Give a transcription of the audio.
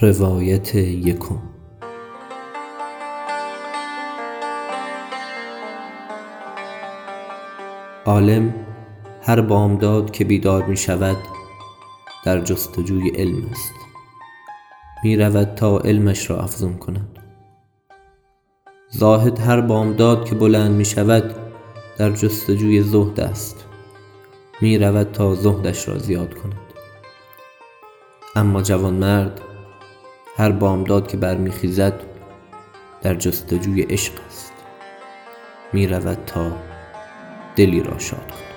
روایت یکم. عالم هر بامداد که بیدار می شود در جستجوی علم است. می رود تا علمش را افزون کند. زاهد هر بامداد که بلند می شود در جستجوی زهد است. می رود تا زهدش را زیاد کند. اما جوانمرد هر بامداد که برمیخیزد در جستجوی عشق است. می رود تا دلی را شاد کند.